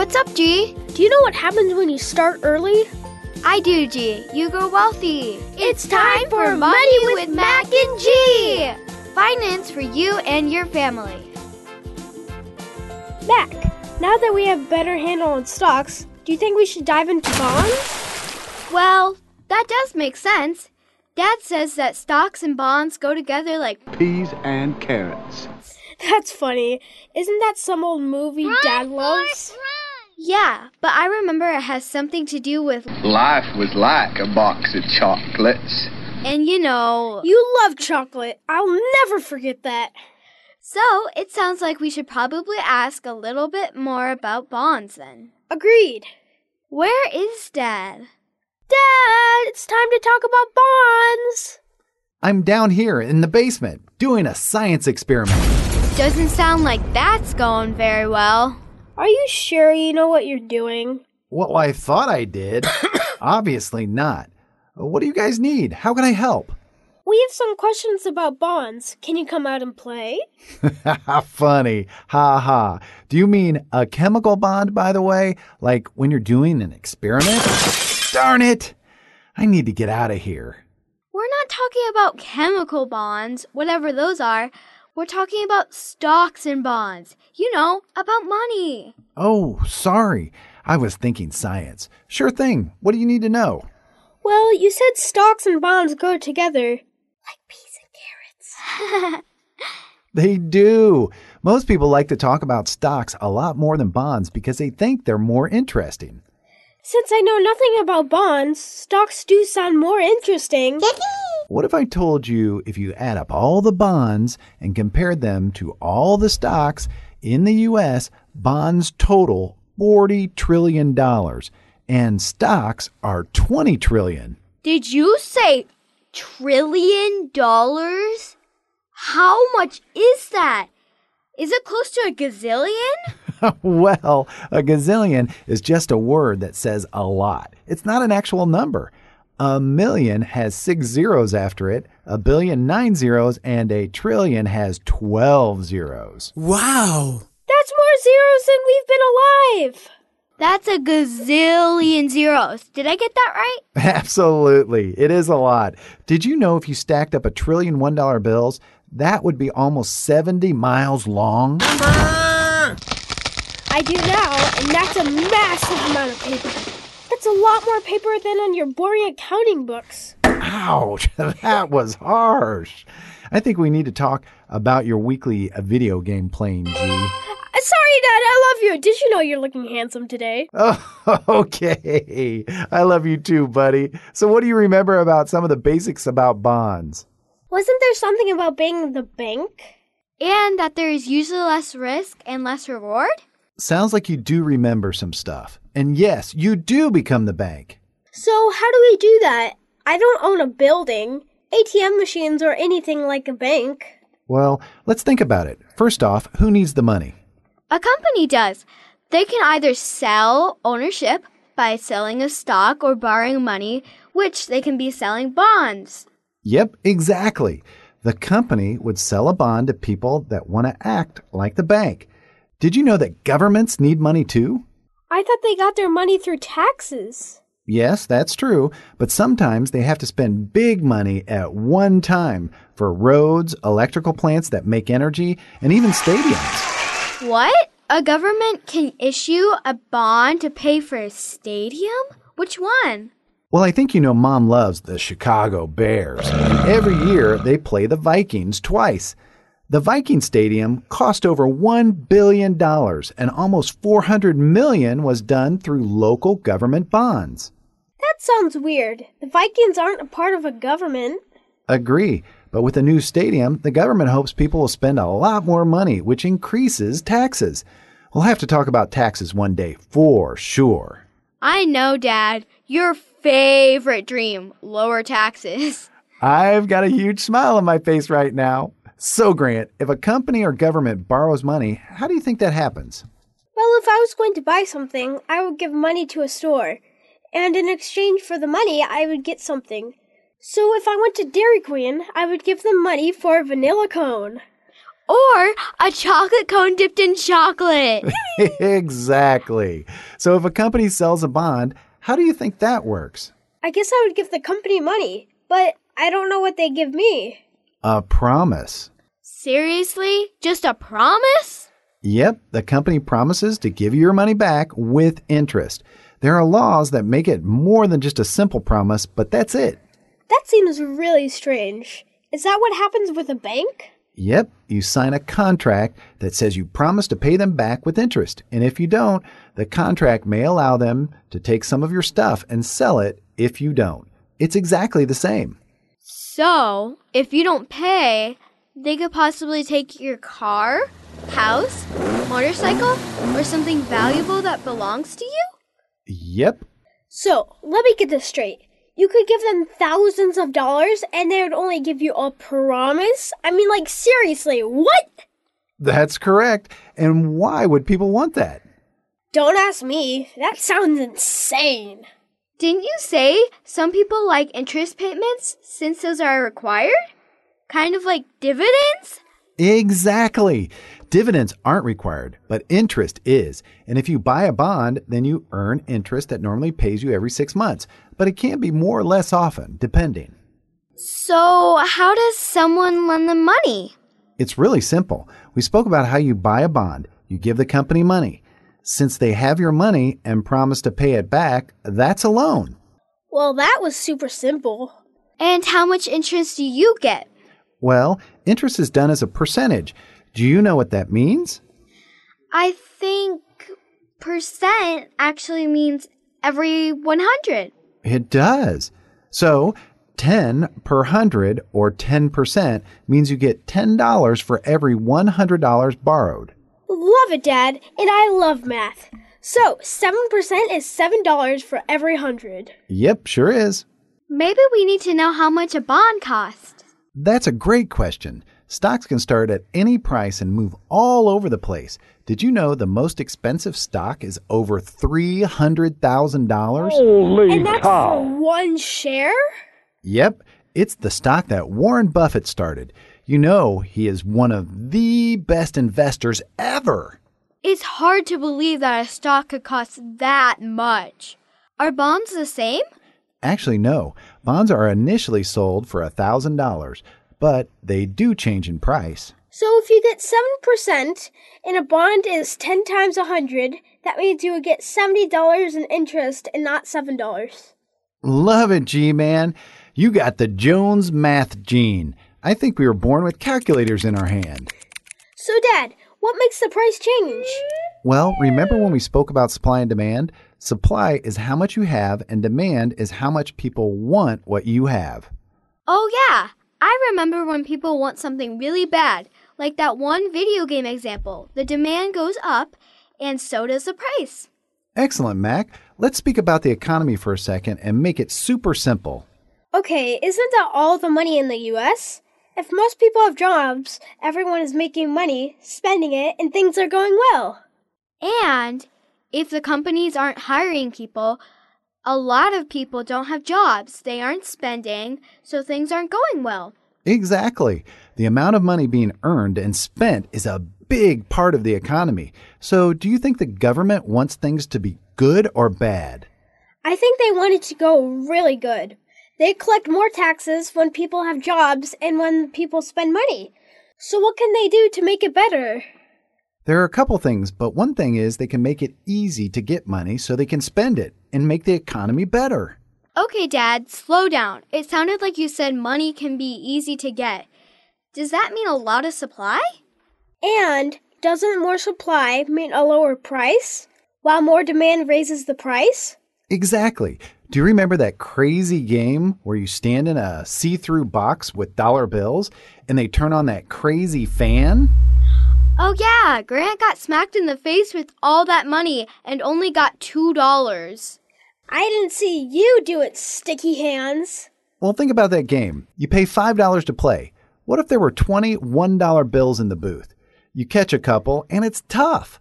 What's up, G? Do you know what happens when you start early? I do, G. You grow wealthy. It's time for Money with Mac and G. Finance for you and your family. Mac, now that we have better handle on stocks, do you think we should dive into bonds? Well, that does make sense. Dad says that stocks and bonds go together like peas and carrots. That's funny. Isn't that some old movie Dad loves? Yeah, but I remember it has something to do with Life was like a box of chocolates. and you know. You love chocolate. I'll never forget that. So, it sounds like we should probably ask a little bit more about bonds then. Agreed. Where is Dad? Dad, it's time to talk about bonds. I'm down here in the basement doing a science experiment. Doesn't sound like that's going very well. Are you sure you know what you're doing? Well, I thought I did. Obviously not. What do you guys need? How can I help? We have some questions about bonds. Can you come out and play? Funny. Ha ha. Do you mean a chemical bond, by the way? Like when you're doing an experiment? Darn it! I need to get out of here. We're not talking about chemical bonds, whatever those are. We're talking about stocks and bonds. You know, about money. Oh, sorry. I was thinking science. Sure thing. What do you need to know? Well, you said stocks and bonds go together. Like peas and carrots. They do. Most people like to talk about stocks a lot more than bonds because they think they're more interesting. Since I know nothing about bonds, stocks do sound more interesting. What if I told you if you add up all the bonds and compared them to all the stocks in the US, bonds total 40 trillion dollars and stocks are 20 trillion? Did you say trillion dollars? How much is that? Is it close to a gazillion? well, a gazillion is just a word that says a lot. It's not an actual number. A million has six zeros after it, a billion nine zeros, and a trillion has 12 zeros. Wow. That's more zeros than we've been alive. That's a gazillion zeros. Did I get that right? Absolutely. It is a lot. Did you know if you stacked up a trillion $1 bills, that would be almost 70 miles long? I do now, and that's a massive amount of paper. That's a lot more paper than on your boring accounting books. Ouch, that was harsh. I think we need to talk about your weekly uh, video game playing, G. Uh, Sorry, Dad, I love you. Did you know you're looking handsome today? Oh, okay. I love you too, buddy. So, what do you remember about some of the basics about bonds? Wasn't there something about being the bank? And that there is usually less risk and less reward? Sounds like you do remember some stuff. And yes, you do become the bank. So, how do we do that? I don't own a building, ATM machines, or anything like a bank. Well, let's think about it. First off, who needs the money? A company does. They can either sell ownership by selling a stock or borrowing money, which they can be selling bonds. Yep, exactly. The company would sell a bond to people that want to act like the bank. Did you know that governments need money too? I thought they got their money through taxes. Yes, that's true, but sometimes they have to spend big money at one time for roads, electrical plants that make energy, and even stadiums. What? A government can issue a bond to pay for a stadium? Which one? Well, I think you know Mom loves the Chicago Bears, and every year they play the Vikings twice. The Viking Stadium cost over $1 billion, and almost 400 million was done through local government bonds. That sounds weird. The Vikings aren't a part of a government. Agree. But with a new stadium, the government hopes people will spend a lot more money, which increases taxes. We'll have to talk about taxes one day, for sure. I know, Dad. Your favorite dream lower taxes. I've got a huge smile on my face right now. So, Grant, if a company or government borrows money, how do you think that happens? Well, if I was going to buy something, I would give money to a store. And in exchange for the money, I would get something. So if I went to Dairy Queen, I would give them money for a vanilla cone. Or a chocolate cone dipped in chocolate. exactly. So if a company sells a bond, how do you think that works? I guess I would give the company money, but I don't know what they give me. A promise. Seriously? Just a promise? Yep, the company promises to give you your money back with interest. There are laws that make it more than just a simple promise, but that's it. That seems really strange. Is that what happens with a bank? Yep, you sign a contract that says you promise to pay them back with interest. And if you don't, the contract may allow them to take some of your stuff and sell it if you don't. It's exactly the same. So, if you don't pay, they could possibly take your car, house, motorcycle, or something valuable that belongs to you? Yep, So, let me get this straight. You could give them thousands of dollars and they would only give you a promise? I mean, like, seriously, what? that's correct. And why would people want that? Don't ask me. That sounds insane. Didn't you say some people like interest payments since those are required? Kind of like dividends? Exactly. Dividends aren't required, but interest is. And if you buy a bond, then you earn interest that normally pays you every six months, but it can be more or less often, depending. So, how does someone lend them money? It's really simple. We spoke about how you buy a bond, you give the company money. Since they have your money and promise to pay it back, that's a loan. Well, that was super simple. And how much interest do you get? Well, interest is done as a percentage. Do you know what that means? I think percent actually means every 100. It does. So, 10 per 100 or 10% means you get $10 for every $100 borrowed. Love it, Dad, and I love math. So, 7% is $7 for every hundred. Yep, sure is. Maybe we need to know how much a bond costs. That's a great question. Stocks can start at any price and move all over the place. Did you know the most expensive stock is over $300,000? Holy And that's for one share? Yep, it's the stock that Warren Buffett started. You know, he is one of the best investors ever. It's hard to believe that a stock could cost that much. Are bonds the same? Actually, no. Bonds are initially sold for $1,000, but they do change in price. So, if you get 7% and a bond is 10 times a 100, that means you would get $70 in interest and not $7. Love it, G Man. You got the Jones math gene. I think we were born with calculators in our hand. So, Dad, what makes the price change? Well, remember when we spoke about supply and demand? Supply is how much you have, and demand is how much people want what you have. Oh, yeah. I remember when people want something really bad, like that one video game example. The demand goes up, and so does the price. Excellent, Mac. Let's speak about the economy for a second and make it super simple. Okay, isn't that all the money in the US? If most people have jobs, everyone is making money, spending it, and things are going well. And if the companies aren't hiring people, a lot of people don't have jobs. They aren't spending, so things aren't going well. Exactly. The amount of money being earned and spent is a big part of the economy. So, do you think the government wants things to be good or bad? I think they want it to go really good. They collect more taxes when people have jobs and when people spend money. So, what can they do to make it better? There are a couple things, but one thing is they can make it easy to get money so they can spend it and make the economy better. Okay, Dad, slow down. It sounded like you said money can be easy to get. Does that mean a lot of supply? And doesn't more supply mean a lower price? While more demand raises the price? Exactly. Do you remember that crazy game where you stand in a see through box with dollar bills and they turn on that crazy fan? Oh, yeah, Grant got smacked in the face with all that money and only got $2. I didn't see you do it, sticky hands. Well, think about that game. You pay $5 to play. What if there were 20 $1 bills in the booth? You catch a couple and it's tough.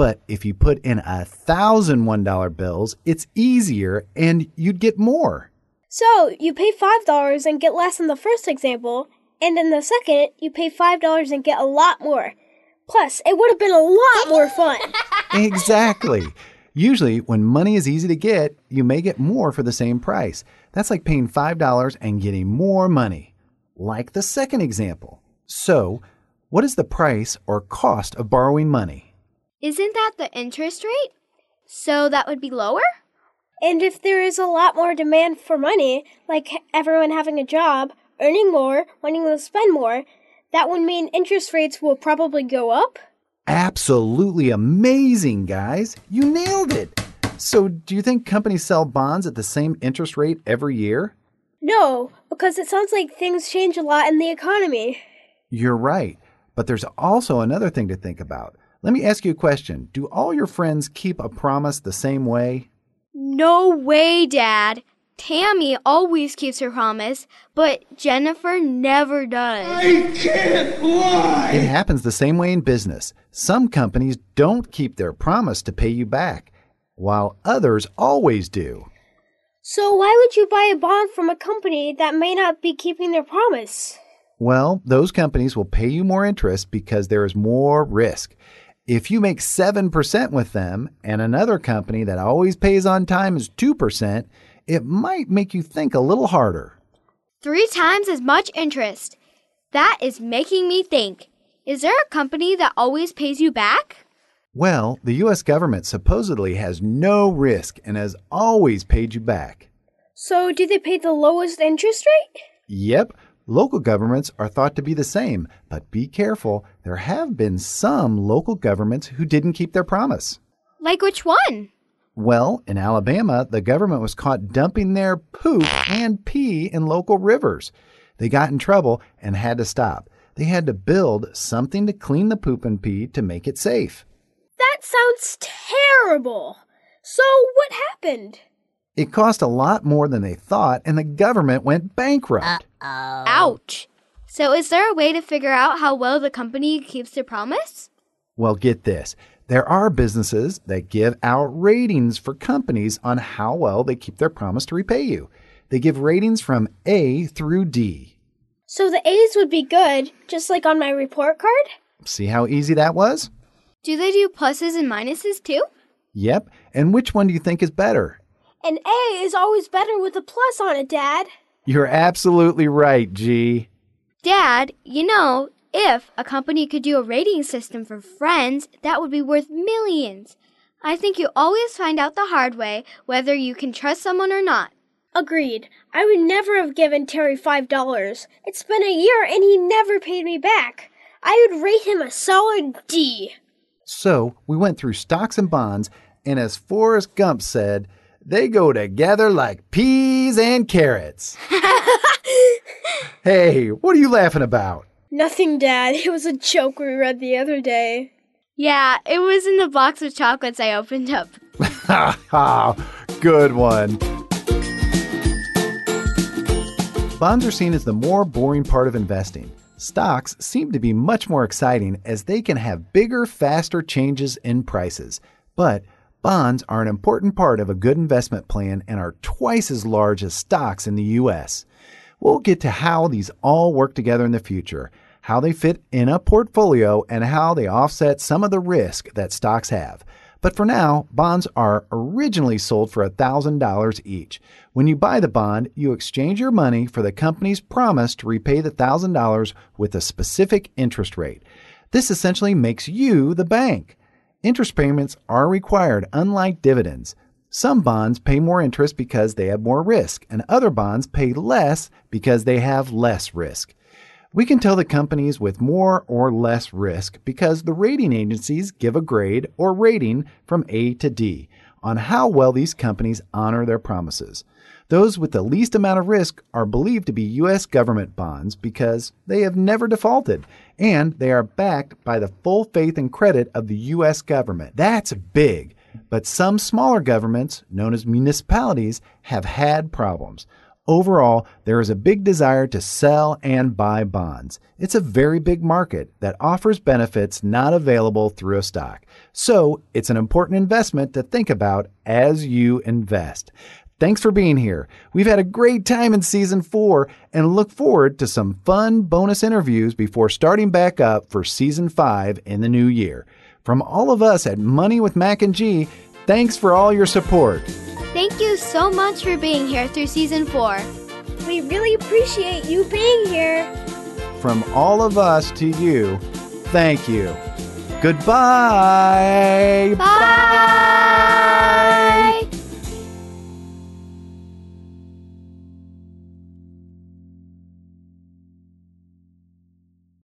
But if you put in a thousand $1 bills, it's easier and you'd get more. So, you pay $5 and get less in the first example, And in the second, you pay $5 and get a lot more. Plus, it would have been a lot more fun. exactly. Usually, when money is easy to get, you may get more for the same price. That's like paying $5 and getting more money, like the second example. So, what is the price or cost of borrowing money? Isn't that the interest rate? So that would be lower? And if there is a lot more demand for money, like everyone having a job, earning more, wanting to spend more, that would mean interest rates will probably go up? Absolutely amazing, guys. You nailed it. So, do you think companies sell bonds at the same interest rate every year? No, because it sounds like things change a lot in the economy. You're right. But there's also another thing to think about. Let me ask you a question Do all your friends keep a promise the same way? No way, Dad. Tammy always keeps her promise, but Jennifer never does. I can't lie! It happens the same way in business. Some companies don't keep their promise to pay you back, while others always do. So, why would you buy a bond from a company that may not be keeping their promise? Well, those companies will pay you more interest because there is more risk. If you make 7% with them and another company that always pays on time is 2%, it might make you think a little harder. Three times as much interest. That is making me think. Is there a company that always pays you back? Well, the U.S. government supposedly has no risk and has always paid you back. So, do they pay the lowest interest rate? Yep, local governments are thought to be the same, but be careful, there have been some local governments who didn't keep their promise. Like which one? Well, in Alabama, the government was caught dumping their poop and pee in local rivers. They got in trouble and had to stop. They had to build something to clean the poop and pee to make it safe. That sounds terrible. So, what happened? It cost a lot more than they thought, and the government went bankrupt. Ouch. So, is there a way to figure out how well the company keeps their promise? Well, get this. There are businesses that give out ratings for companies on how well they keep their promise to repay you. They give ratings from A through D. So, the A's would be good, just like on my report card? See how easy that was? Do they do pluses and minuses too? Yep. And which one do you think is better? An A is always better with a plus on it, Dad. You're absolutely right, G. Dad, you know, if a company could do a rating system for friends, that would be worth millions. I think you always find out the hard way whether you can trust someone or not. Agreed. I would never have given Terry $5. It's been a year and he never paid me back. I would rate him a solid D. So we went through stocks and bonds, and as Forrest Gump said, they go together like peas and carrots. hey, what are you laughing about? Nothing, Dad. It was a joke we read the other day. Yeah, it was in the box of chocolates I opened up. Ha ah, ha, good one. Bonds are seen as the more boring part of investing. Stocks seem to be much more exciting as they can have bigger, faster changes in prices. But bonds are an important part of a good investment plan and are twice as large as stocks in the U.S. We'll get to how these all work together in the future, how they fit in a portfolio, and how they offset some of the risk that stocks have. But for now, bonds are originally sold for $1,000 each. When you buy the bond, you exchange your money for the company's promise to repay the $1,000 with a specific interest rate. This essentially makes you the bank. Interest payments are required, unlike dividends. Some bonds pay more interest because they have more risk, and other bonds pay less because they have less risk. We can tell the companies with more or less risk because the rating agencies give a grade or rating from A to D on how well these companies honor their promises. Those with the least amount of risk are believed to be U.S. government bonds because they have never defaulted and they are backed by the full faith and credit of the U.S. government. That's big. But some smaller governments, known as municipalities, have had problems. Overall, there is a big desire to sell and buy bonds. It's a very big market that offers benefits not available through a stock. So, it's an important investment to think about as you invest. Thanks for being here. We've had a great time in season four and look forward to some fun bonus interviews before starting back up for season five in the new year. From all of us at Money with Mac and G, thanks for all your support. Thank you so much for being here through season four. We really appreciate you being here. From all of us to you, thank you. Goodbye. Bye.